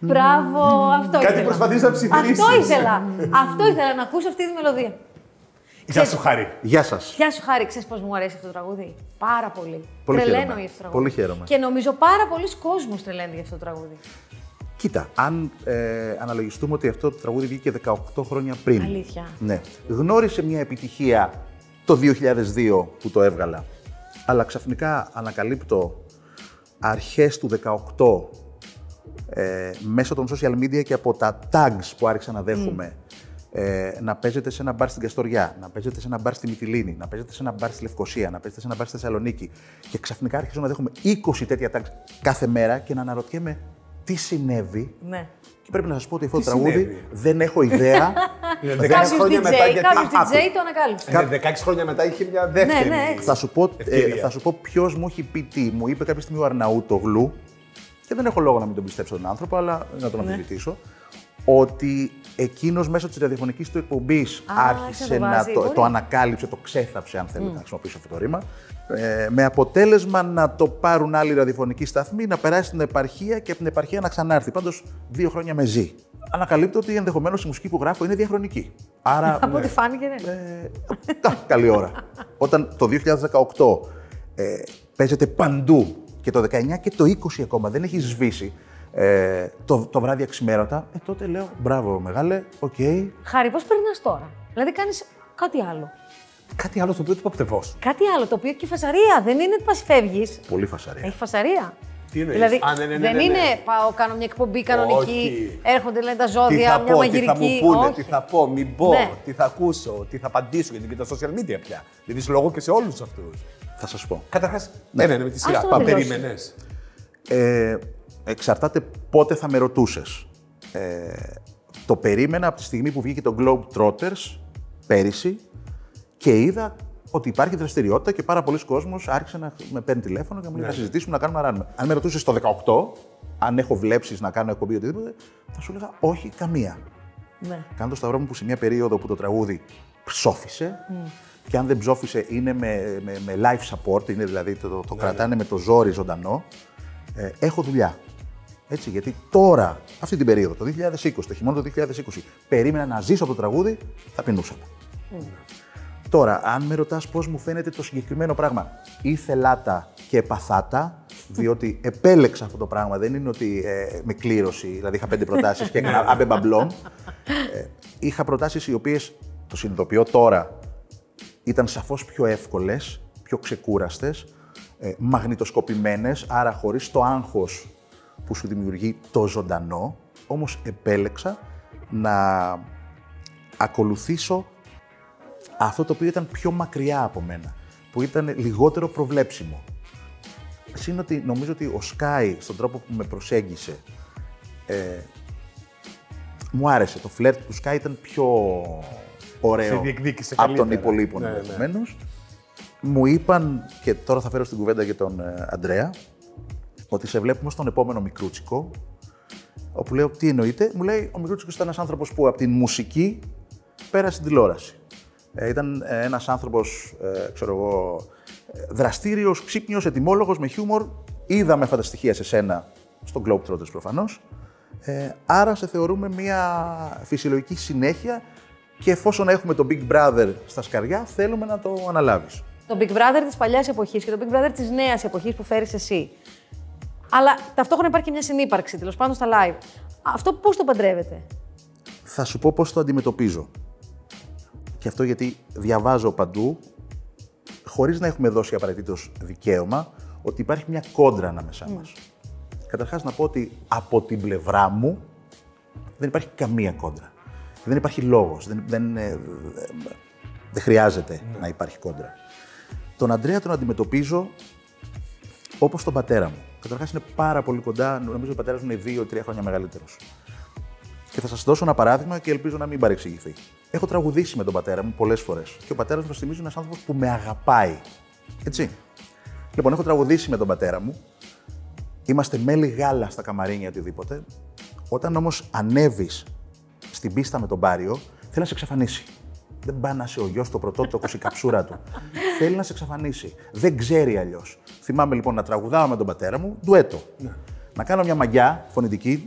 Μπράβο, αυτό Κάτι ήθελα. προσπαθείς να ψιθυρίσεις. Αυτό ήθελα. αυτό ήθελα να ακούσω αυτή τη μελωδία. Γεια σου, Χάρη. Γεια σας. Γεια σου, Χάρη, ξέρεις πώς μου αρέσει αυτό το τραγούδι; Πάρα πολύ. Πολύ Τρελαίνω χαίρομαι. για αυτό το τραγούδι. Πολύ χαίρομαι. Και νομίζω πάρα πολλοί κόσμοι τρελαίνουν για αυτό το τραγούδι. Κοίτα, αν ε, αναλογιστούμε ότι αυτό το τραγούδι βγήκε 18 χρόνια πριν. Αλήθεια. Ναι. Γνώρισε μια επιτυχία το 2002 που το έβγαλα. Αλλά ξαφνικά ανακαλύπτω αρχές του 18 ε, μέσω των social media και από τα tags που άρχισα να δέχομαι ε, να παίζετε σε ένα μπαρ στην Καστοριά, να παίζετε σε ένα μπαρ στη Μυτιλίνη, να παίζετε σε ένα μπαρ στη Λευκοσία, να παίζετε σε ένα μπαρ στη Θεσσαλονίκη. Και ξαφνικά άρχισα να δέχομαι 20 τέτοια tags κάθε μέρα και να αναρωτιέμαι τι συνέβη; Ναι. Και πρέπει να σας πω ότι αυτό το Τι τραγούδι συνέβη; δεν έχω ιδέα. Είναι 16 Κάποιο χρόνια DJ, μετά, γιατί κάποιος άκου. DJ το ανακάλυψε. Είναι 16 χρόνια μετά είχε μια δεύτερη. Ναι, ναι, έτσι. θα σου πω, ε, Ευκαιρία. θα σου πω ποιος μου έχει πει τι. Μου είπε κάποια στιγμή ο Αρναούτογλου, και δεν έχω λόγο να μην τον πιστέψω τον άνθρωπο, αλλά να τον αμφισβητήσω, ότι εκείνος μέσω της ραδιοφωνικής του εκπομπής άρχισε άρχισε να το να βάζει, το, μπορεί. το ανακάλυψε, το ξέθαψε, αν θέλετε να χρησιμοποιήσω αυτό το ρήμα, ε, με αποτέλεσμα να το πάρουν άλλοι ραδιοφωνικοί σταθμοί, να περάσει στην επαρχία και από την επαρχία να ξανάρθει. Πάντως, δύο χρόνια με ζει. Ανακαλύπτω ότι ενδεχομένως η μουσική που γράφω είναι διαχρονική. Άρα, Από ό,τι φάνηκε, ναι. ε, τα, καλή ώρα. Όταν το 2018 ε, παίζεται παντού και το 19 και το 20 ακόμα δεν έχει σβήσει ε, το, το βράδυ αξιμέρωτα, ε, τότε λέω μπράβο μεγάλε, οκ. Χάρη, πώς περνάς τώρα; Δηλαδή κάνεις κάτι άλλο. Κάτι άλλο το οποίο του παπτευός. Κάτι άλλο το οποίο και φασαρία. Δεν είναι ότι πα φεύγεις. Πολύ φασαρία. Έχει φασαρία. Τι εννοείς; Δηλαδή, Α, ναι, ναι, ναι, δεν ναι, ναι. είναι πάω, κάνω μια εκπομπή κανονική, Όχι. έρχονται λένε τα Τι ζώδια, θα μια πω, μαγειρική. τι θα μου πούνε, Όχι. τι θα πω, μην πω, Ναι. τι θα ακούσω, τι θα απαντήσω, γιατί και τα social media πια. Δίνεις λόγο και σε όλους αυτούς. Θα σας πω. Καταρχάς, ναι, ναι, ναι, με τη σειρά. Ας το να Πα, τελειώσει. περίμενες. Ε, εξαρτάται πότε θα με ρωτούσες. Ε, το περίμενα από τη στιγμή που βγήκε το Globetrotters πέρυσι και είδα ότι υπάρχει δραστηριότητα και πάρα πολλοί κόσμος άρχισε να με παίρνει τηλέφωνο και μου λέει να συζητήσουμε, να κάνουμε να ράνουμε. Αν με ρωτούσες το 18, αν έχω βλέψεις να κάνω εκπομπή ή οτιδήποτε, θα σου έλεγα όχι, καμία. Ναι. Κάνω το σταυρό μου που σε μια περίοδο που το τραγούδι ψόφισε και αν δεν ψόφισε είναι με, με, με live support, είναι δηλαδή το, το, το κρατάνε με το ζόρι ζωντανό, ε, έχω δουλειά. Έτσι, γιατί τώρα, αυτή την περίοδο, το 2020, το χειμώνα του 2020, περίμενα να ζήσω από το τραγούδι, θα πεινούσα. Τώρα, αν με ρωτάς πώς μου φαίνεται το συγκεκριμένο πράγμα, ήθελά τα και επαθάτα, διότι επέλεξα αυτό το πράγμα. Δεν είναι ότι ε, με κλήρωση, δηλαδή είχα πέντε προτάσεις και έκανα αμπεμπαμπλόμ. Ε, είχα προτάσεις οι οποίες, το συνειδητοποιώ τώρα, ήταν σαφώς πιο εύκολες, πιο ξεκούραστες, ε, μαγνητοσκοπημένες, άρα χωρίς το άγχος που σου δημιουργεί το ζωντανό, όμως επέλεξα να ακολουθήσω αυτό το οποίο ήταν πιο μακριά από μένα, που ήταν λιγότερο προβλέψιμο. Συν ότι νομίζω ότι ο Sky, στον τρόπο που με προσέγγισε, ε, μου άρεσε. Το φλερτ του Sky ήταν πιο Σε ωραίο διεκδίκησε από τον καλύτερα. υπολείπων Ναι, ναι. ενδεχομένως. Μου είπαν, και τώρα θα φέρω στην κουβέντα και τον ε, Αντρέα, ότι σε βλέπουμε στον επόμενο μικρούτσικο, όπου λέω τι εννοείται. Μου λέει ο μικρούτσικος ήταν ένας άνθρωπος που από την μουσική πέρασε στην τηλεόραση. Ε, ήταν ε, ένας άνθρωπος, ε, ξέρω εγώ, ε, δραστήριος, ξύπνιος, ετοιμόλογος, με χιούμορ. Είδαμε αυτά τα στοιχεία σε σένα, στον Globetrotters προφανώς. Ε, άρα σε θεωρούμε μια φυσιολογική συνέχεια και εφόσον έχουμε τον Big Brother στα σκαριά, θέλουμε να το αναλάβεις. Το Big Brother της παλιάς εποχής και το Big Brother της νέας εποχής που φέρεις εσύ. Αλλά ταυτόχρονα υπάρχει και μια συνύπαρξη τέλος πάντων στα live. Αυτό πώς το παντρεύετε. Θα σου πω πώς το αντιμετωπίζω. Και αυτό γιατί διαβάζω παντού, χωρίς να έχουμε δώσει απαραίτητος δικαίωμα, ότι υπάρχει μια κόντρα ανάμεσά μας. Καταρχάς να πω ότι από την πλευρά μου δεν υπάρχει καμία κόντρα. Δεν υπάρχει λόγος. Δεν, δεν, ε, δεν χρειάζεται να υπάρχει κόντρα. Τον Αντρέα τον αντιμετωπίζω όπως τον πατέρα μου. Καταρχάς είναι πάρα πολύ κοντά, νομίζω ο πατέρας μου είναι δύο-τρία χρόνια μεγαλύτερος. Και θα σας δώσω ένα παράδειγμα και ελπίζω να μην παρεξηγηθεί. Έχω τραγουδήσει με τον πατέρα μου πολλές φορές. Και ο πατέρας μου θυμίζει ένας άνθρωπος που με αγαπάει. Έτσι. Λοιπόν, έχω τραγουδήσει με τον πατέρα μου. Είμαστε μέλη γάλα στα καμαρίνια οτιδήποτε. Όταν όμως ανέβεις στην πίστα με τον Πάριο, θέλει να σε εξαφανίσει. Δεν πάει να είσαι ο γιος το πρωτότοκος η καψούρα του. Θέλει να σε εξαφανίσει. Δεν ξέρει αλλιώς. Θυμάμαι λοιπόν να τραγουδάω με τον πατέρα μου ντουέτο. Να κάνω μια μαγκιά φωνητική.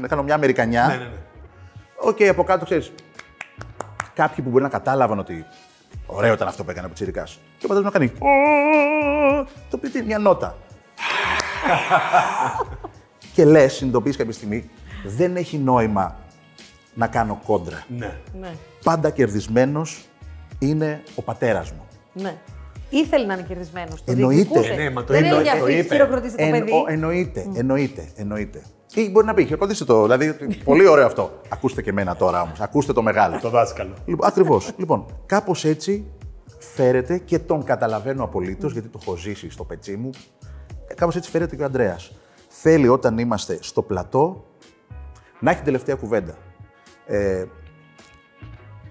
Να κάνω μια Αμερικανιά. Ναι, ναι, ναι. Οκ, από κάτω ξέρεις. Κάποιοι που μπορεί να κατάλαβαν ότι ωραίο ήταν αυτό που έκανε ο πιτσιρικάς. Και ο πατέρας μου να κάνει. Το οποίο είναι μια νότα. και λες, συνειδητοποιείς κάποια στιγμή, δεν έχει νόημα να κάνω κόντρα. Ναι. Ναι. Πάντα κερδισμένος είναι ο πατέρας μου. ναι. Ήθελε να είναι κερδισμένος. Το Εννοείται. διεκδικούσε. Ναι, μα το Δεν είπε, έλεγε το αυτή είπε. χειροκροτήστε το Εν- παιδί. ο- εννοείται, εννοείται, εννοείται. Ή μπορεί να πει, χειροκροτήστε το. Δηλαδή, ότι πολύ ωραίο αυτό. Ακούστε και εμένα τώρα όμως. Ακούστε το μεγάλο. Το δάσκαλο. Λοιπόν, Ακριβώς. λοιπόν, κάπως έτσι φέρεται και τον καταλαβαίνω απολύτως, γιατί το έχω ζήσει στο πετσί μου. Κάπως έτσι φέρεται και ο Ανδρέας. Θέλει όταν είμαστε στο πλατό να έχει την τελευταία κουβέντα. Ε,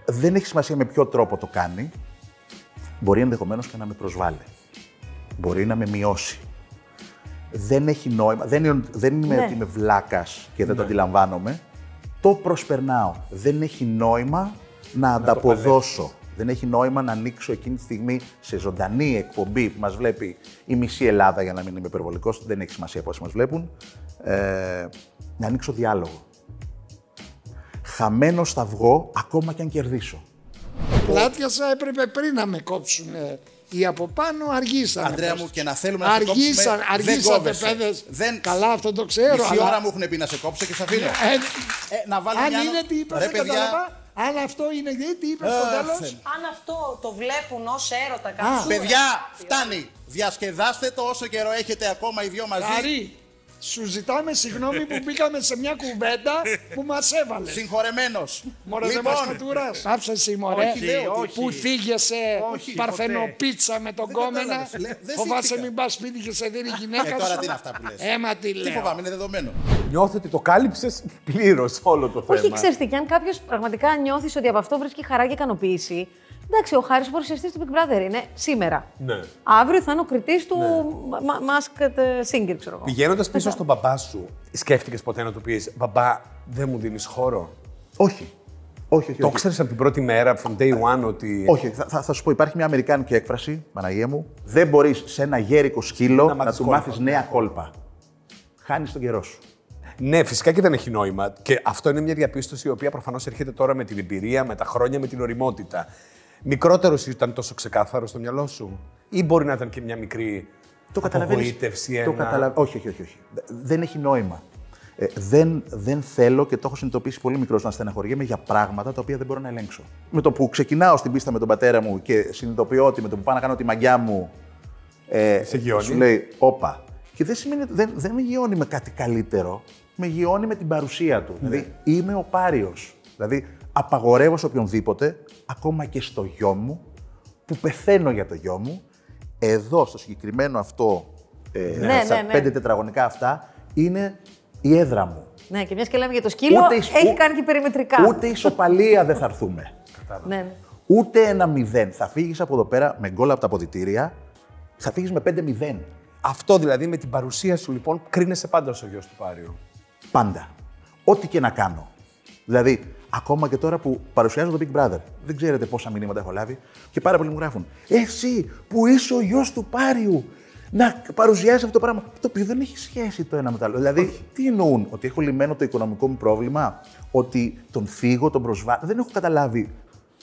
δεν έχει σημασία με ποιο τρόπο το κάνει. Μπορεί ενδεχομένως και να με προσβάλλει. Μπορεί να με μειώσει. Δεν έχει νόημα. Δεν είναι, δεν είναι Ναι. ότι είμαι βλάκας και δεν το αντιλαμβάνομαι. Το προσπερνάω. Δεν έχει νόημα να ανταποδώσω. Δεν έχει νόημα να ανοίξω εκείνη τη στιγμή σε ζωντανή εκπομπή που μας βλέπει η μισή Ελλάδα, για να μην είμαι υπερβολικός, δεν έχει σημασία πόσοι μας βλέπουν. Ε, να ανοίξω διάλογο. Χαμένο θα βγω ακόμα και αν κερδίσω. Πλάτιασα έπρεπε πριν να με κόψουν. Οι από πάνω αργήσανε. Αντρέα πες. μου, και να θέλουμε να σε Αργήσαν, κόψουμε, δεν αργήσατε κόβεσαι. παιδες. Δεν- Καλά αυτό το ξέρω. Μισή αλλά... ώρα μου έχουν πει να σε κόψω και σε αφήνω. Ε, Ε, να βάλω αν μια... είναι τι είπες, Ρε δεν παιδιά, κατάλαβα. Αν αυτό είναι τι, τι είπες στο Αχ, τέλος; Θεέ μου. Αν αυτό το βλέπουν ως έρωτα καψούρα. Παιδιά, φτάνει. Διασκεδάστε το όσο καιρό έχετε ακόμα οι δυο μαζί. Χαρή, σου ζητάμε συγγνώμη που μπήκαμε σε μια κουβέντα που μας έβαλες. Συγχωρεμένος. Μωρέ δεν μας κατουράς. Άψε εσύ μωρέ, Όχι, λέω ότι- που θίγεσαι Όχι, παρθενοπίτσα με τον Δεν κόμενα. κατάλαβες. Λέ- δεν Φοβάσαι θύχτηκα. μην πας σπίτι και σε δίνει η γυναίκα Ε, τώρα σου. τι είναι αυτά που λες. Έμα τι Τι λέω. φοβάμαι, είναι δεδομένο. Νιώθω ότι το κάλυψες πλήρως όλο το θέμα. Όχι, ξέρετε, και αν κάποιος πραγματικά νιώθεις ότι από αυτό βρίσκει χαρά και ικανοποίηση. Εντάξει, ο Χάρης ο παρουσιαστής του Big Brother είναι σήμερα. Ναι. Αύριο θα είναι ο κριτής του Ma- Masked Singer, ξέρω εγώ. Πηγαίνοντας πίσω στον μπαμπά σου, σκέφτηκες ποτέ να του πεις Μπαμπά, δεν μου δίνεις χώρο. Όχι. Όχι, όχι. Το όχι. ξέρεις από την πρώτη μέρα, from day one, ότι. Όχι, θα, θα, θα σου πω, υπάρχει μια αμερικάνικη έκφραση, Παναγία μου. Δεν μπορείς σε ένα γέρικο σκύλο Να να, μάθεις του κόλπα. μάθεις νέα κόλπα. Χάνεις τον καιρό σου. Ναι, φυσικά και δεν έχει νόημα. Και αυτό είναι μια διαπίστωση η οποία προφανώς έρχεται τώρα με την εμπειρία, με τα χρόνια, με την οριμότητα. Μικρότερος ήταν τόσο ξεκάθαρος στο μυαλό σου, ή μπορεί να ήταν και μια μικρή Το καταλαβαίνει. απογοήτευση, Το ένα... καταλα... όχι, όχι, όχι, όχι. Δεν έχει νόημα. Ε, δεν, δεν θέλω και το έχω συνειδητοποιήσει πολύ μικρός να στεναχωριέμαι για πράγματα τα οποία δεν μπορώ να ελέγξω. Με το που ξεκινάω στην πίστα με τον πατέρα μου και συνειδητοποιώ ότι με το που πάω να κάνω τη μαγιά μου. Ε, Σε γιώνει. Σου λέει, όπα. Και δεν σημαίνει ότι δεν, δεν με γιώνει με κάτι καλύτερο. Με γιώνει με την παρουσία του. Δηλαδή είμαι ο πάριος. Δηλαδή απαγορεύω σε οποιονδήποτε, ακόμα και στο γιο μου, που πεθαίνω για το γιο μου, εδώ στο συγκεκριμένο αυτό, ε, Ναι, στα ναι, ναι. πέντε τετραγωνικά αυτά, είναι η έδρα μου. Ναι, και μιας και λέμε για το σκύλο, Ούτε η- έχει ου- κάνει και περιμετρικά. Ούτε ισοπαλία δεν θα έρθουμε. Ναι, ναι. Ούτε ένα μηδέν. Θα φύγεις από εδώ πέρα με γκολ από τα αποδητήρια, θα φύγεις με 5-0. Αυτό δηλαδή με την παρουσία σου λοιπόν κρίνεσαι πάντα ως ο γιος του Πάριου. Πάντα. Ό,τι και να κάνω. Δηλαδή, ακόμα και τώρα που παρουσιάζω το Big Brother, δεν ξέρετε πόσα μηνύματα έχω λάβει και πάρα πολλοί μου γράφουν. Εσύ που είσαι ο γιος του Πάριου, να παρουσιάσεις αυτό το πράγμα. Το οποίο δεν έχει σχέση το ένα με το άλλο. Δηλαδή, τι εννοούν, ότι έχω λυμμένο το οικονομικό μου πρόβλημα, ότι τον φύγω, τον προσβάλλω. Δεν έχω καταλάβει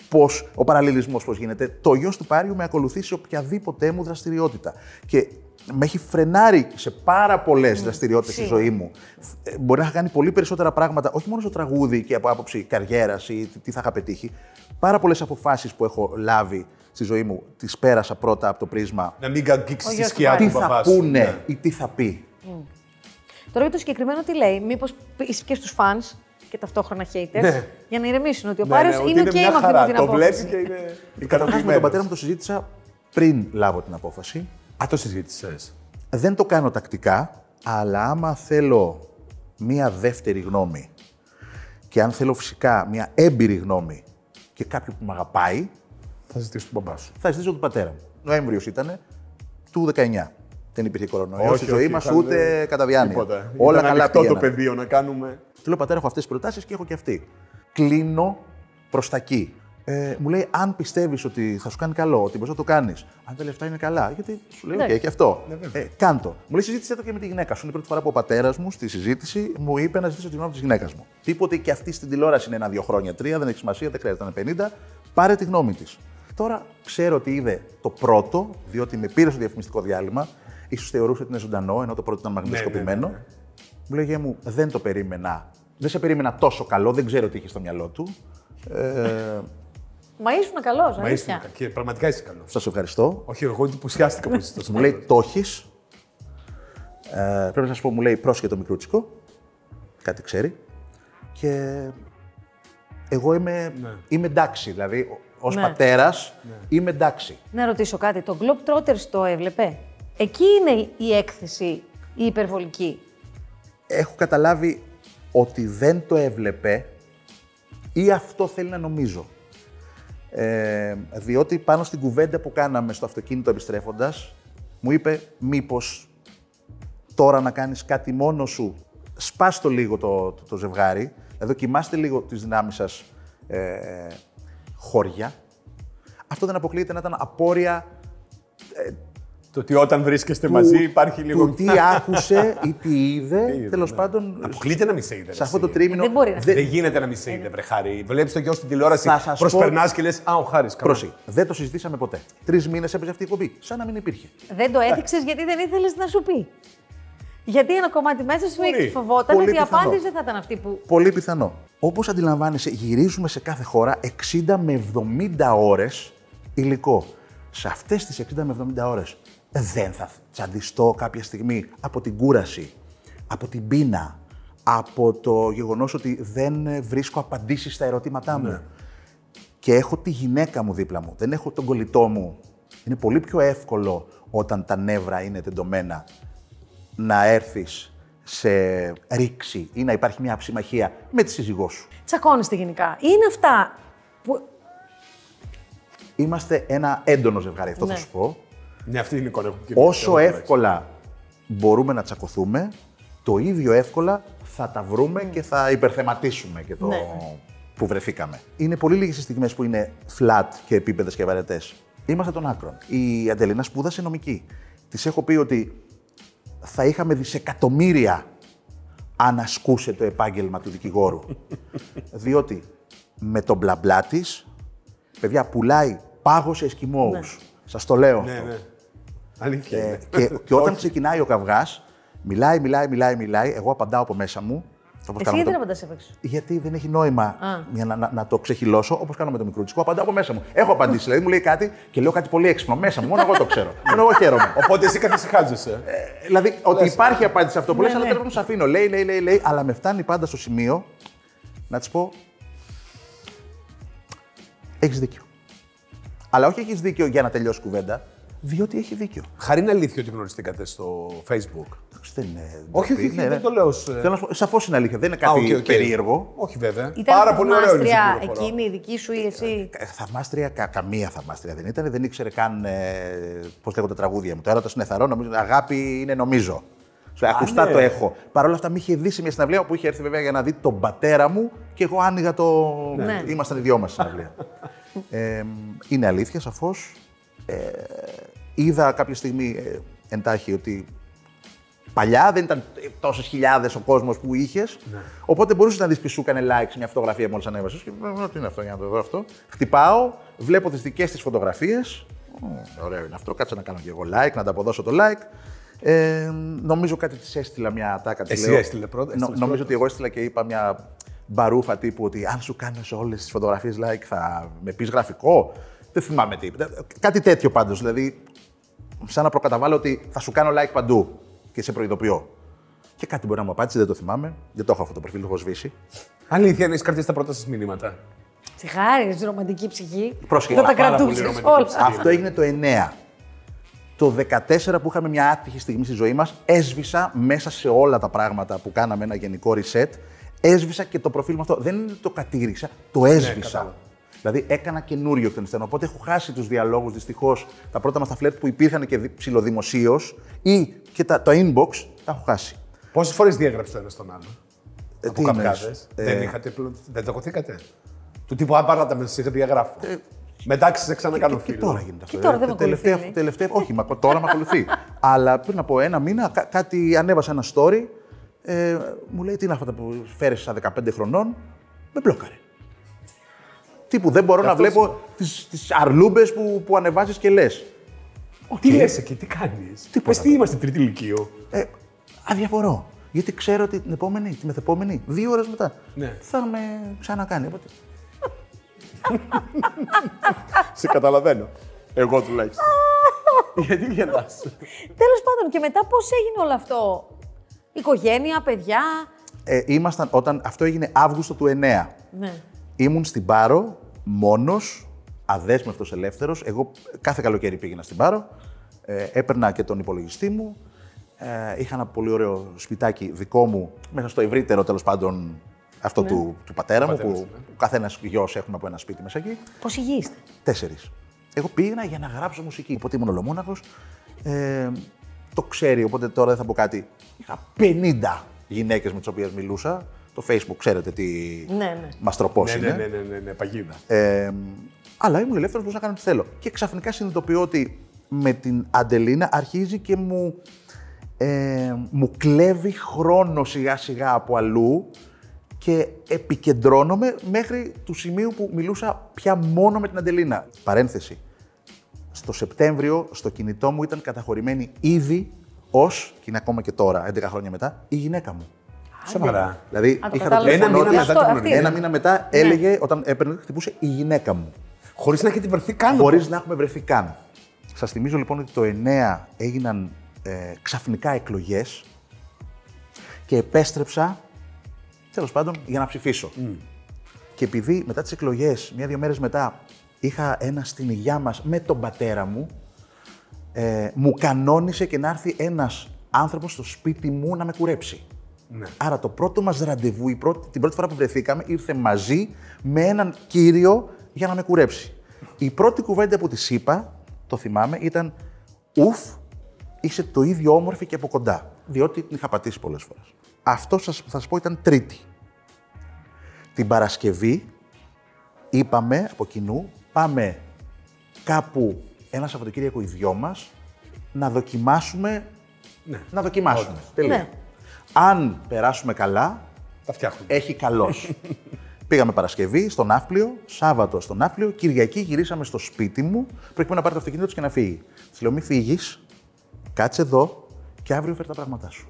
πώς ο παραλληλισμός πώς γίνεται. Το γιος του Πάριου με ακολουθεί σε οποιαδήποτε μου δραστηριότητα. Και με έχει φρενάρει σε πάρα πολλές δραστηριότητες στη ζωή μου. Ε, Μπορεί να είχα κάνει πολύ περισσότερα πράγματα, όχι μόνο στο τραγούδι και από άποψη καριέρας ή τι- τι θα είχα πετύχει. Πάρα πολλές αποφάσεις που έχω λάβει στη ζωή μου, τις πέρασα πρώτα από το πρίσμα. Να μην καγγίξεις Ο τη γιος σκιά του του Τι μπαμπάς θα σου. Ναι. πούνε ή τι θα πει. Τώρα για το συγκεκριμένο τι λέει, Μήπως είσαι και στους fans και ταυτόχρονα haters, Ναι. για να ηρεμήσουν ότι ο Ναι, Πάριος ναι, ότι είναι OK μια με αυτή χαρά. την Το απόφαση. βλέπει και είναι Καταρχάς με ικανοποιημένος. τον πατέρα μου το συζήτησα πριν λάβω την απόφαση. Α, το συζήτησες. Δεν το κάνω τακτικά, αλλά άμα θέλω μία δεύτερη γνώμη και αν θέλω φυσικά μία έμπειρη γνώμη και κάποιον που με αγαπάει, Θα ζητήσω τον μπαμπά σου. θα ζητήσω τον πατέρα μου. Νοέμβριος ήταν του 19. Δεν υπήρχε κορονοϊό Όχι, στη ζωή όχι, μας ήταν, ούτε ε, κατά διάνοια. Τίποτα. Όλα Ήταν καλά ανοιχτό το πήγαιναν. πεδίο να κάνουμε. Του λέω πατέρα, έχω αυτές τις προτάσεις και έχω και αυτή. Κλείνω προς τα εκεί. Ε, μου λέει, αν πιστεύεις ότι θα σου κάνει καλό, ότι μπορεί να το κάνεις, αν τα λεφτά είναι καλά, γιατί σου λέει, Εντάξει. OK, και αυτό. ε, κάντο. Μου λέει, συζήτησε το και με τη γυναίκα σου. Είναι η πρώτη φορά που ο πατέρας μου στη συζήτηση μου είπε να ζητήσω τη γνώμη της γυναίκας μου. Τίποτε και αυτή στην τηλεόραση είναι ένα-δύο χρόνια, τρία, δεν έχει σημασία, δεν χρειάζεται να είναι 50. Πάρε τη γνώμη της. Τώρα ξέρω ότι είδε το πρώτο, διότι με πήρε στο διαφημιστικό διάλειμμα, ίσως θεωρούσε ότι είναι ζωντανό, ενώ το πρώτο ήταν μαγνητοσκοπημένο. ναι, ναι. Μου λέγε μου, δεν το περίμενα. Δεν σε περίμενα τόσο καλό, δεν ξέρω τι είχε στο μυαλό του. Ε, Μα ήσουν καλός, Μα είσαι αλήθεια. και πραγματικά είσαι καλός. Σας ευχαριστώ. Όχι, εγώ εντυπωσιάστηκα που είσαι τόσο Μου λέει, καλός. το έχεις; Ε, πρέπει να σας πω, μου λέει, πρόσχε το μικρούτσικο. Κάτι ξέρει. Και εγώ είμαι, είμαι εντάξει. Δηλαδή, ως Ναι. πατέρας είμαι εντάξει. Να ρωτήσω κάτι. Το Globetrotters το έβλεπε; Εκεί είναι η έκθεση η υπερβολική. Έχω καταλάβει ότι δεν το έβλεπε ή αυτό θέλει να νομίζω. Ε, διότι πάνω στην κουβέντα που κάναμε στο αυτοκίνητο επιστρέφοντας, μου είπε μήπως τώρα να κάνεις κάτι μόνος σου, σπάς το λίγο το, το, το ζευγάρι, δοκιμάστε λίγο τις δυνάμεις σας ε, χώρια. Αυτό δεν αποκλείεται να ήταν απόρρια Το ότι όταν βρίσκεστε του- μαζί υπάρχει λίγο. του τι άκουσε ή τι είδε, είδε, τέλος ναι. πάντων, Αποκλείται να μη σε είδε. σε αυτό εσύ. το τρίμηνο... Δεν μπορεί να δεν- Δεν γίνεται να μη σε είδε, βρε Χάρη. Βλέπεις το γιο στην τηλεόραση, Θα σας προσπερνάς και λες Α, ο Χάρης. Πρόσεχε, δεν το συζητήσαμε ποτέ. Τρεις μήνες έπαιζε αυτή η εκπομπή. Σαν να μην υπήρχε. Δεν το έδειξες γιατί δεν ήθελες να σου πει. Γιατί ένα κομμάτι μέσα σου Μπορεί. φοβόταν Πολύ ότι η πιθανό. απάντηση δεν θα ήταν αυτή που. Πολύ πιθανό. Όπως αντιλαμβάνεσαι, γυρίζουμε σε κάθε χώρα 60 με 70 ώρες υλικό. Σε αυτές τις 60 με 70 ώρες δεν θα τσαντιστώ κάποια στιγμή από την κούραση, από την πείνα, από το γεγονός ότι δεν ε, βρίσκω απαντήσεις στα ερωτήματά μου. Και έχω τη γυναίκα μου δίπλα μου, δεν έχω τον κολλητό μου. Είναι πολύ πιο εύκολο όταν τα νεύρα είναι τεντωμένα να έρθεις σε ρήξη ή να υπάρχει μια συμμαχία με τη σύζυγό σου. Τσακώνεστε γενικά. Είναι αυτά που. Είμαστε ένα έντονο ζευγάρι, αυτό Ναι. θα σου πω. Ναι, αυτή είναι η εικόνα που και Όσο εγώ, εύκολα μπορούμε να τσακωθούμε, το ίδιο εύκολα θα τα βρούμε και θα υπερθεματίσουμε και το Ναι. που βρεθήκαμε. Είναι πολύ λίγες οι στιγμές που είναι flat και επίπεδες και βαρετές. Είμαστε των άκρων. Η Αντελίνα σπούδασε νομική. Της έχω πει ότι θα είχαμε δισεκατομμύρια αν ασκούσε το επάγγελμα του δικηγόρου. Διότι με τον μπλα μπλα της, παιδιά, πουλάει πάγος σε εσκιμώους. Σας το λέω Ναι, αυτό. Ναι. Αλήθεια. Ε, είναι. και, και όταν ξεκινάει ο καυγάς, μιλάει, μιλάει, μιλάει, μιλάει. Εγώ απαντάω από μέσα μου. όπως Εσύ κάνω γιατί με δεν το- απαντά έπαιξε. Γιατί δεν έχει νόημα Α. για να, να, να το ξεχυλώσω όπως κάνω με το μικρούτσικο. Απαντάω από μέσα μου. Έχω απαντήσει. Δηλαδή μου λέει κάτι και λέω κάτι πολύ έξυπνο μέσα μου. Μόνο εγώ το ξέρω. Μόνο εγώ χαίρομαι. Οπότε εσύ καθησυχάζεσαι. Ε, δηλαδή ότι υπάρχει απάντηση σε αυτό που Ναι, λες, αλλά ναι. τέλος πάντων σε αφήνω. Λέει, λέει, λέει, λέει, αλλά με φτάνει πάντα στο σημείο να της πω. Έχεις δίκιο. Αλλά όχι έχεις δίκιο για να τελειώσει κουβέντα, διότι έχει δίκιο. Χαρή είναι αλήθεια ότι γνωριστήκατε στο Facebook. Εντάξει, δεν είναι. Όχι, ντροπή. όχι, Ναι, δεν ναι. το λέω ως, ε, Θέλω να σου πω, σαφώς είναι αλήθεια. Δεν είναι Α, κάτι οκ, οκ. περίεργο. Όχι βέβαια. Ήταν Πάρα πολύ ωραίο είναι θαυμάστρια στην πληροφορά. εκείνη η δική σου ή εσύ; Ε, Θαυμάστρια, κα, καμία θαυμάστρια δεν ήταν. Δεν ήξερε καν ε, πώς λέγονται τα τραγούδια μου. Το έρωτα είναι θαρό, νομίζω. Αγάπη είναι νομίζω. Σου λέει, ακουστά ναι. το έχω. Παρ' όλα αυτά, με είχε δει σε μια συναυλία που είχε έρθει βέβαια για να δει τον πατέρα μου και εγώ άνοιγα το. Ναι. Ήμασταν οι δυο μας συναυλία. ε, είναι αλήθεια, σαφώς. Ε, είδα κάποια στιγμή ε, εντάχει ότι Παλιά δεν ήταν τόσες χιλιάδες ο κόσμος που είχες. Οπότε μπορούσες να δεις και σου έκανε like σε μια φωτογραφία μόλις ανέβασες. Και «Ε, τι είναι αυτό, για να το δω αυτό. Χτυπάω, βλέπω τις δικές της φωτογραφίες. Ωραίο είναι αυτό. Κάτσε να κάνω και εγώ like, να τα αποδώσω το like. Ε, νομίζω κάτι της έστειλα μια ατάκα. της Εσύ λέω. έστειλε πρώτα, Νο- έστειλες νομίζω πρώτα. ότι εγώ έστειλα και είπα μια μπαρούφα τύπου ότι αν σου κάνω σε όλες τις φωτογραφίες like θα με πεις γραφικό. Δεν θυμάμαι τι. είπε. Κάτι τέτοιο πάντως. Δηλαδή, σαν να προκαταβάλω ότι θα σου κάνω like παντού και σε προειδοποιώ. Και κάτι μπορεί να μου απάντησε, δεν το θυμάμαι. Δεν το έχω αυτό το προφίλ, το έχω σβήσει. Αλήθεια, είναι, έχει κρατήσει τα πρώτα σας μηνύματα. Τσιγάρι, ρομαντική ψυχή. Πρόσεχε, Δεν τα πάρα πολύ κρατούσες ρομαντική όλα. ψυχή. Αυτό έγινε το 9. Το 14 που είχαμε μια άτυχη στιγμή στη ζωή μας, έσβησα μέσα σε όλα τα πράγματα που κάναμε ένα γενικό reset, έσβησα και το προφίλ μου αυτό. Δεν το κατήριξα, το έσβησα. Κατάλαβα. δηλαδή έκανα καινούριο εκ των υστέρων. Οπότε έχω χάσει τους διαλόγους δυστυχώς. Τα πρώτα μας τα φλερτ που υπήρχαν και ψηλοδημοσίως ή και τα, το inbox τα έχω χάσει. Πόσες φορές διέγραψε το ένας στον άλλο. Ε, από τι εννοείς; καυγάδε. Ε, Δεν είχατε πλο- Δεν τσακωθήκατε. Του τύπου άμπαρα τα σε διαγράφω. Μετά σε ξανακάνω Και φίλο. τώρα γίνεται αυτό. Και τώρα Ε, δεν με τελευταία, ακολουθεί, λέει. τελευταία, όχι, μα τώρα με ακολουθεί. Αλλά πριν από ένα μήνα κά- κάτι ανέβασα ένα story. Ε, μου λέει τι είναι αυτά που φέρει στα 15 χρονών; Με μπλόκαρε. Τύπου δεν μπορώ να βλέπω τις, τις αρλούμπες που, που ανεβάζεις και λες. Τι λες εκεί, τι κάνεις; Πες τι είμαστε τρίτη ηλικίου. Ε, αδιαφορώ. Γιατί ξέρω ότι την επόμενη, τη μεθεπόμενη, δύο ώρες μετά, Ναι. θα με ξανακάνει. Οπότε, Σε καταλαβαίνω. Εγώ τουλάχιστον. Γιατί γελάς; Τέλος πάντων, και μετά πώς έγινε όλο αυτό; Οικογένεια, παιδιά; ε, ήμασταν, όταν αυτό έγινε Αύγουστο του 9. Ναι. Ήμουν στην Πάρο, μόνος, αδέσμευτος ελεύθερος. Εγώ κάθε καλοκαίρι πήγαινα στην Πάρο, ε, έπαιρνα και τον υπολογιστή μου. Ε, είχα ένα πολύ ωραίο σπιτάκι δικό μου, μέσα στο ευρύτερο τέλος πάντων αυτό του, του πατέρα μου, που, που καθένας γιος έχουμε από ένα σπίτι μέσα εκεί. Πώς υγείστε. Τέσσερις. Εγώ πήγαινα για να γράψω μουσική, οπότε ήμουν ολομόναχος. Ε, το ξέρει, οπότε τώρα δεν θα πω κάτι. Είχα 50 γυναίκες με τις οποίες μιλούσα. Το Facebook ξέρετε τι Ναι, ναι. μαστροπός Ναι, είναι. ναι, ναι, ναι, ναι, ναι, παγίδα. Ε, αλλά ήμουν ελεύθερος, μπορούσα να κάνω ό,τι θέλω. Και ξαφνικά συνειδητοποιώ ότι με την Αντελίνα αρχίζει και μου, ε, μου κλέβει χρόνο σιγά σιγά από αλλού και επικεντρώνομαι μέχρι του σημείου που μιλούσα πια μόνο με την Αντελίνα. Παρένθεση. Στο Σεπτέμβριο στο κινητό μου ήταν καταχωρημένη ήδη ως, και είναι ακόμα και τώρα, 11 χρόνια μετά, η γυναίκα μου. Σοβαρά. Δηλαδή, Α, το είχα κατάλαβα. Ένα μήνα τηλεφωνό της- μετά την Αυτό- γνωριμία. ένα μήνα μετά έλεγε, όταν έπαιρνε, χτυπούσε η γυναίκα μου. Χωρίς να έχετε βρεθεί καν. Χωρίς να έχουμε βρεθεί καν. Σας θυμίζω λοιπόν ότι το 9 έγιναν ε, ξαφνικά εκλογές και επέστρεψα τέλος πάντων για να ψηφίσω. Και επειδή μετά τις εκλογές, μία-δύο μέρες μετά, είχα ένα στην υγειά μας με τον πατέρα μου, ε, μου κανόνισε και να έρθει ένας άνθρωπος στο σπίτι μου να με κουρέψει. Άρα το πρώτο μας ραντεβού, η πρώτη, την πρώτη φορά που βρεθήκαμε, ήρθε μαζί με έναν κύριο για να με κουρέψει. Η πρώτη κουβέντα που της είπα, το θυμάμαι, ήταν «Ουφ, είσαι το ίδιο όμορφη και από κοντά». Διότι την είχα πατήσει πολλές φορές. Αυτό σας, θα σας πω ήταν τρίτη. Την Παρασκευή είπαμε από κοινού, πάμε κάπου ένα Σαββατοκύριακο οι δυο μας να δοκιμάσουμε. Να δοκιμάσουμε. Τελεία. Ναι. Αν περάσουμε καλά, Τα φτιάχνουμε. έχει καλώ. Πήγαμε Παρασκευή στον Ναύπλιο, Σάββατο στον Ναύπλιο, Κυριακή γυρίσαμε στο σπίτι μου, προκειμένου να πάρει το αυτοκίνητο του και να φύγει. Της λέω: Μη φύγεις, κάτσε εδώ και αύριο φέρει τα πράγματά σου.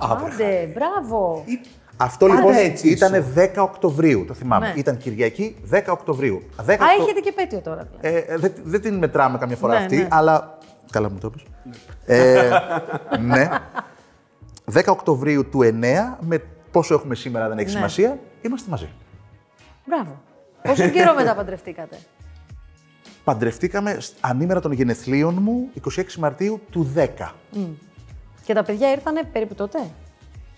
Άντε, μπράβο. Αυτό λοιπόν έτσι ήταν 10 Οκτωβρίου, το θυμάμαι. Ναι. Ήταν Κυριακή 10 Οκτωβρίου. 10 Α, Οκτω- έχετε και πέτειο τώρα. δηλαδή. Ε, ε, δεν, δεν την μετράμε καμιά φορά Ναι, αυτή, ναι. αλλά. Καλά μου το είπες. Ε, ναι. 10 Οκτωβρίου του 9, με πόσο έχουμε σήμερα δεν έχει Ναι. σημασία, είμαστε μαζί. Μπράβο. Πόσο καιρό μετά παντρευτήκατε; Παντρευτήκαμε σ- ανήμερα των γενεθλίων μου 26 Μαρτίου του 10. Και τα παιδιά ήρθανε περίπου τότε;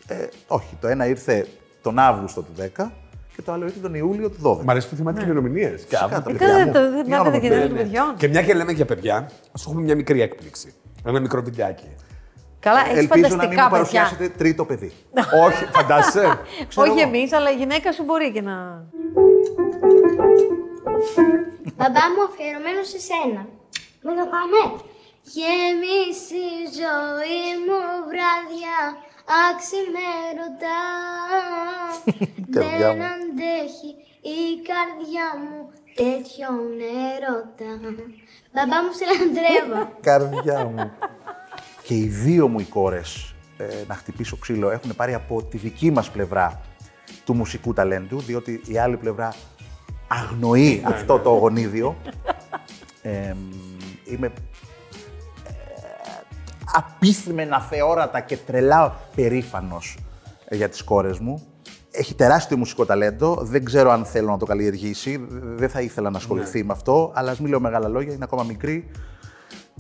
Ε, όχι, το ένα ήρθε τον Αύγουστο του 10 και το άλλο ήρθε τον Ιούλιο του 12. Μ' αρέσει που θυμάται τι ημερομηνίε. Φυσικά, τα Ε, παιδιά καλά, μου. το- Είναι δεν μάθατε όνομα και του δεν Θεού. των παιδιών. Και μια και λέμε για παιδιά, ας έχουμε μια μικρή έκπληξη. Ένα μικρό βιντεάκι. Καλά, έχεις Ελπίζω να μην φανταστικά μου παιδιά. παρουσιάσετε τρίτο παιδί. Όχι, φαντάσαι. Όχι εμείς, αλλά η γυναίκα σου μπορεί και να. Μπαμπά μου αφιερωμένο σε σένα. Με το πάμε. Γεμίσει η ζωή μου βράδια αξιμέρωτα καρδιά Δεν μου. αντέχει η καρδιά μου τέτοιον έρωτα Μπαμπά μου σε λατρεύω Καρδιά μου. Και οι δύο μου οι κόρες, ε, να χτυπήσω ξύλο, έχουν πάρει από τη δική μας πλευρά του μουσικού ταλέντου, διότι η άλλη πλευρά αγνοεί αυτό το γονίδιο. Ε, είμαι ε, απίθμενα θεόρατα και τρελά περήφανος ε, για τις κόρες μου. Έχει τεράστιο μουσικό ταλέντο. Δεν ξέρω αν θέλω να το καλλιεργήσει. Δεν θα ήθελα να ασχοληθεί με αυτό. Αλλά ας μην λέω μεγάλα λόγια, είναι ακόμα μικρή.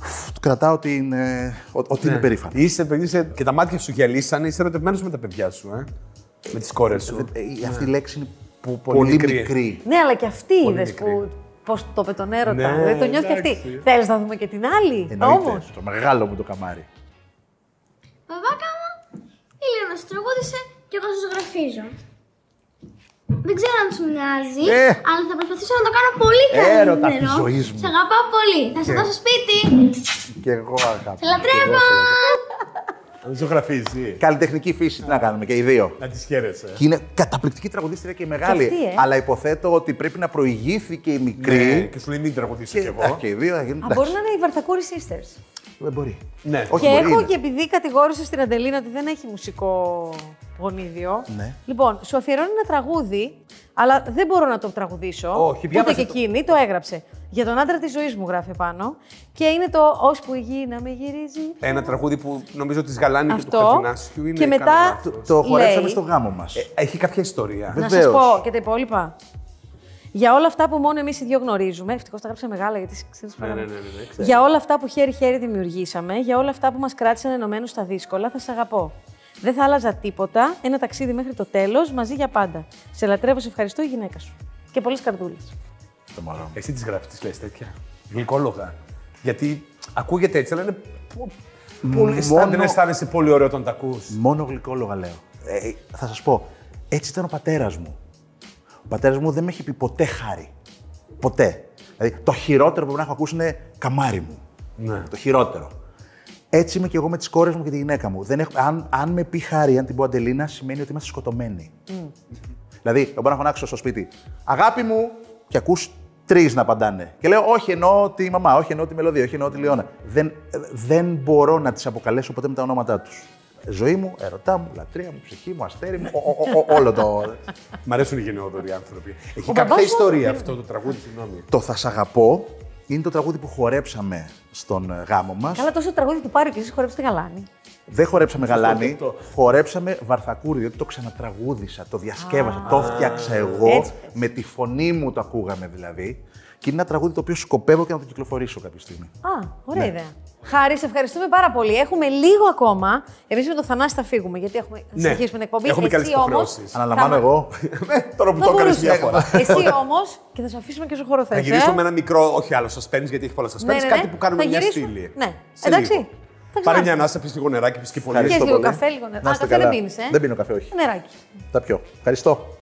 Φου, Κρατάω ότι είναι, ο- ότι είναι περήφανη. Είσαι, παιδί, είσαι, και τα μάτια σου γυαλίσανε, είσαι ερωτευμένος με τα παιδιά σου, ε. Με τις κόρες σου. Ε, ε, Αυτή η λέξη είναι πο- Πολύ πολύ, μικρή. μικρή. Ναι, αλλά και αυτή είδες μικρή. που. Πώς το είπε τον έρωτα. Ναι, δηλαδή το νιώθει και εντάξει. αυτή. Θέλεις να δούμε και την άλλη. Εννοείται. Όμως. Το μεγάλο μου το καμάρι. Μπαμπάκα μου, η Λίνα σου τραγούδισε και εγώ σας γραφίζω Δεν ξέρω αν σου μοιάζει, Ε. αλλά θα προσπαθήσω να το κάνω πολύ καλύτερο. Έρωτα της ζωής μου. Σε αγαπάω πολύ. Θα σε δώσω σπίτι. Και εγώ αγάπη. Σε λατρεύω. Να μην ζωγραφίζει. Καλλιτεχνική φύση, τι να κάνουμε και οι δύο. Να τη χαίρεσαι. Και είναι καταπληκτική τραγουδίστρια και η μεγάλη. Και αυτή, ε. Αλλά υποθέτω ότι πρέπει να προηγήθηκε η μικρή. Ναι, και σου λέει μην τραγουδήσω Και, κι Α, εγώ. και οι δύο θα γίνουν. Α, μπορεί να είναι οι Βαρθακούρη Sisters. Δεν μπορεί. Ναι. Όχι, και μπορεί, έχω είναι. και επειδή κατηγόρησε στην Αντελίνα ότι δεν έχει μουσικό γονίδιο. Ναι. Λοιπόν, σου αφιερώνει ένα τραγούδι, αλλά δεν μπορώ να το τραγουδήσω. Όχι, Ούτε διάβασε και το. εκείνη, το έγραψε. Για τον άντρα της ζωής μου γράφει πάνω. Και είναι το Ώσπου η γη να με γυρίζει. Ένα τραγούδι που νομίζω τη Γαλάνη και του Αυτό. Χατζηνάσιου είναι. Και κάνω μετά- λάθος. Το χορέψαμε Λέει. στο γάμο μας. Ε, Έχει κάποια ιστορία. Να σας Βεβαίως. πω και τα υπόλοιπα. Για όλα αυτά που μόνο εμείς οι δύο γνωρίζουμε, ευτυχώς τα γράψα μεγάλα γιατί ξέρεις Ναι, ναι, ναι, ναι, ναι, ξέρω. Για όλα αυτά που χέρι-χέρι δημιουργήσαμε, για όλα αυτά που μας κράτησαν ενωμένους στα δύσκολα, θα σε αγαπώ. Δεν θα άλλαζα τίποτα. Ένα ταξίδι μέχρι το τέλος, μαζί για πάντα. Σε λατρεύω, σε ευχαριστώ, η γυναίκα σου. Και πολλές καρδούλες. Το μωρό. Εσύ τις γράφει, τι λες τέτοια. Γλυκόλογα. Γιατί ακούγεται έτσι, αλλά είναι. πο- Πολύ... Μόνο- Δεν αισθάνεσαι πολύ ωραίο όταν τα ακούς. Μόνο γλυκόλογα λέω. Ε, θα σας πω, έτσι ήταν ο πατέρας μου. Ο πατέρας μου δεν με έχει πει ποτέ χάρη. Ποτέ. Δηλαδή, το χειρότερο που να έχω ακούσει είναι καμάρι μου. Ναι. Το χειρότερο. Έτσι είμαι και εγώ με τις κόρες μου και τη γυναίκα μου. Δεν έχω, αν, αν με πει χάρη, αν την πω Αντελίνα, σημαίνει ότι είμαστε σκοτωμένοι. Δηλαδή, εγώ μπορώ να φωνάξω στο σπίτι, Αγάπη μου, και ακούς τρεις να απαντάνε. Και λέω, Όχι, εννοώ τη μαμά, όχι, εννοώ τη μελωδία, όχι, εννοώ τη Λεώνα. Δεν, ε, δεν μπορώ να τις αποκαλέσω ποτέ με τα ονόματά τους. Ζωή μου, ερωτά μου, λατρεία μου, ψυχή μου, αστέρι μου, ο- ο- ο- όλο το. Μ' αρέσουν οι γενναιόδοροι άνθρωποι. Έχει Ο κάποια μπαμπάς μου- ιστορία αυτό το τραγούδι, συγγνώμη. το Θα Σ' αγαπώ είναι το τραγούδι που χορέψαμε στον ε, γάμο μας. Καλά, τόσο τραγούδι του πάρει και εσύ χορεύει τη γαλάνη. Δεν χορέψαμε γαλάνη, αυτό. χορέψαμε βαρθακούρι, διότι το ξανατραγούδισα, το διασκεύασα, το έφτιαξα εγώ, Έτσι. με τη φωνή μου το ακούγαμε δηλαδή. Και είναι ένα τραγούδι το οποίο σκοπεύω και να το κυκλοφορήσω κάποια στιγμή. Α, ωραία ιδέα. Χάρη, σε ευχαριστούμε πάρα πολύ. Έχουμε λίγο ακόμα. Εμείς με το Θανάση θα φύγουμε, γιατί έχουμε θα Ναι. συνεχίσουμε την εκπομπή. Έχουμε και άλλες Εσύ όμως υποχρεώσεις. Αναλαμβάνω θα- εγώ. Ναι, τώρα που Θα το έκανες μπορούσες. μια φορά. Εσύ όμως, και θα σου αφήσουμε και όσο χώρο θες, Θα γυρίσουμε ε. με ένα μικρό, όχι άλλο suspense, γιατί έχει πολλά suspense. Ναι, ναι, ναι. Κάτι που κάνουμε Θα μια γυρίσουμε. στήλη. Ναι. Σε Εντάξει. λίγο. Θα Πάρε ξανάρθει. μια ανάσα, πεις λίγο νεράκι, πεις και πολύ. Πιες Ευχαριστώ λίγο πολύ. καφέ, λίγο νερό. Να Α, είστε καφέ δεν καλά. πίνεις, ε. Δεν πίνω καφέ, όχι. Νεράκι. Τα πιω. Ευχαριστώ.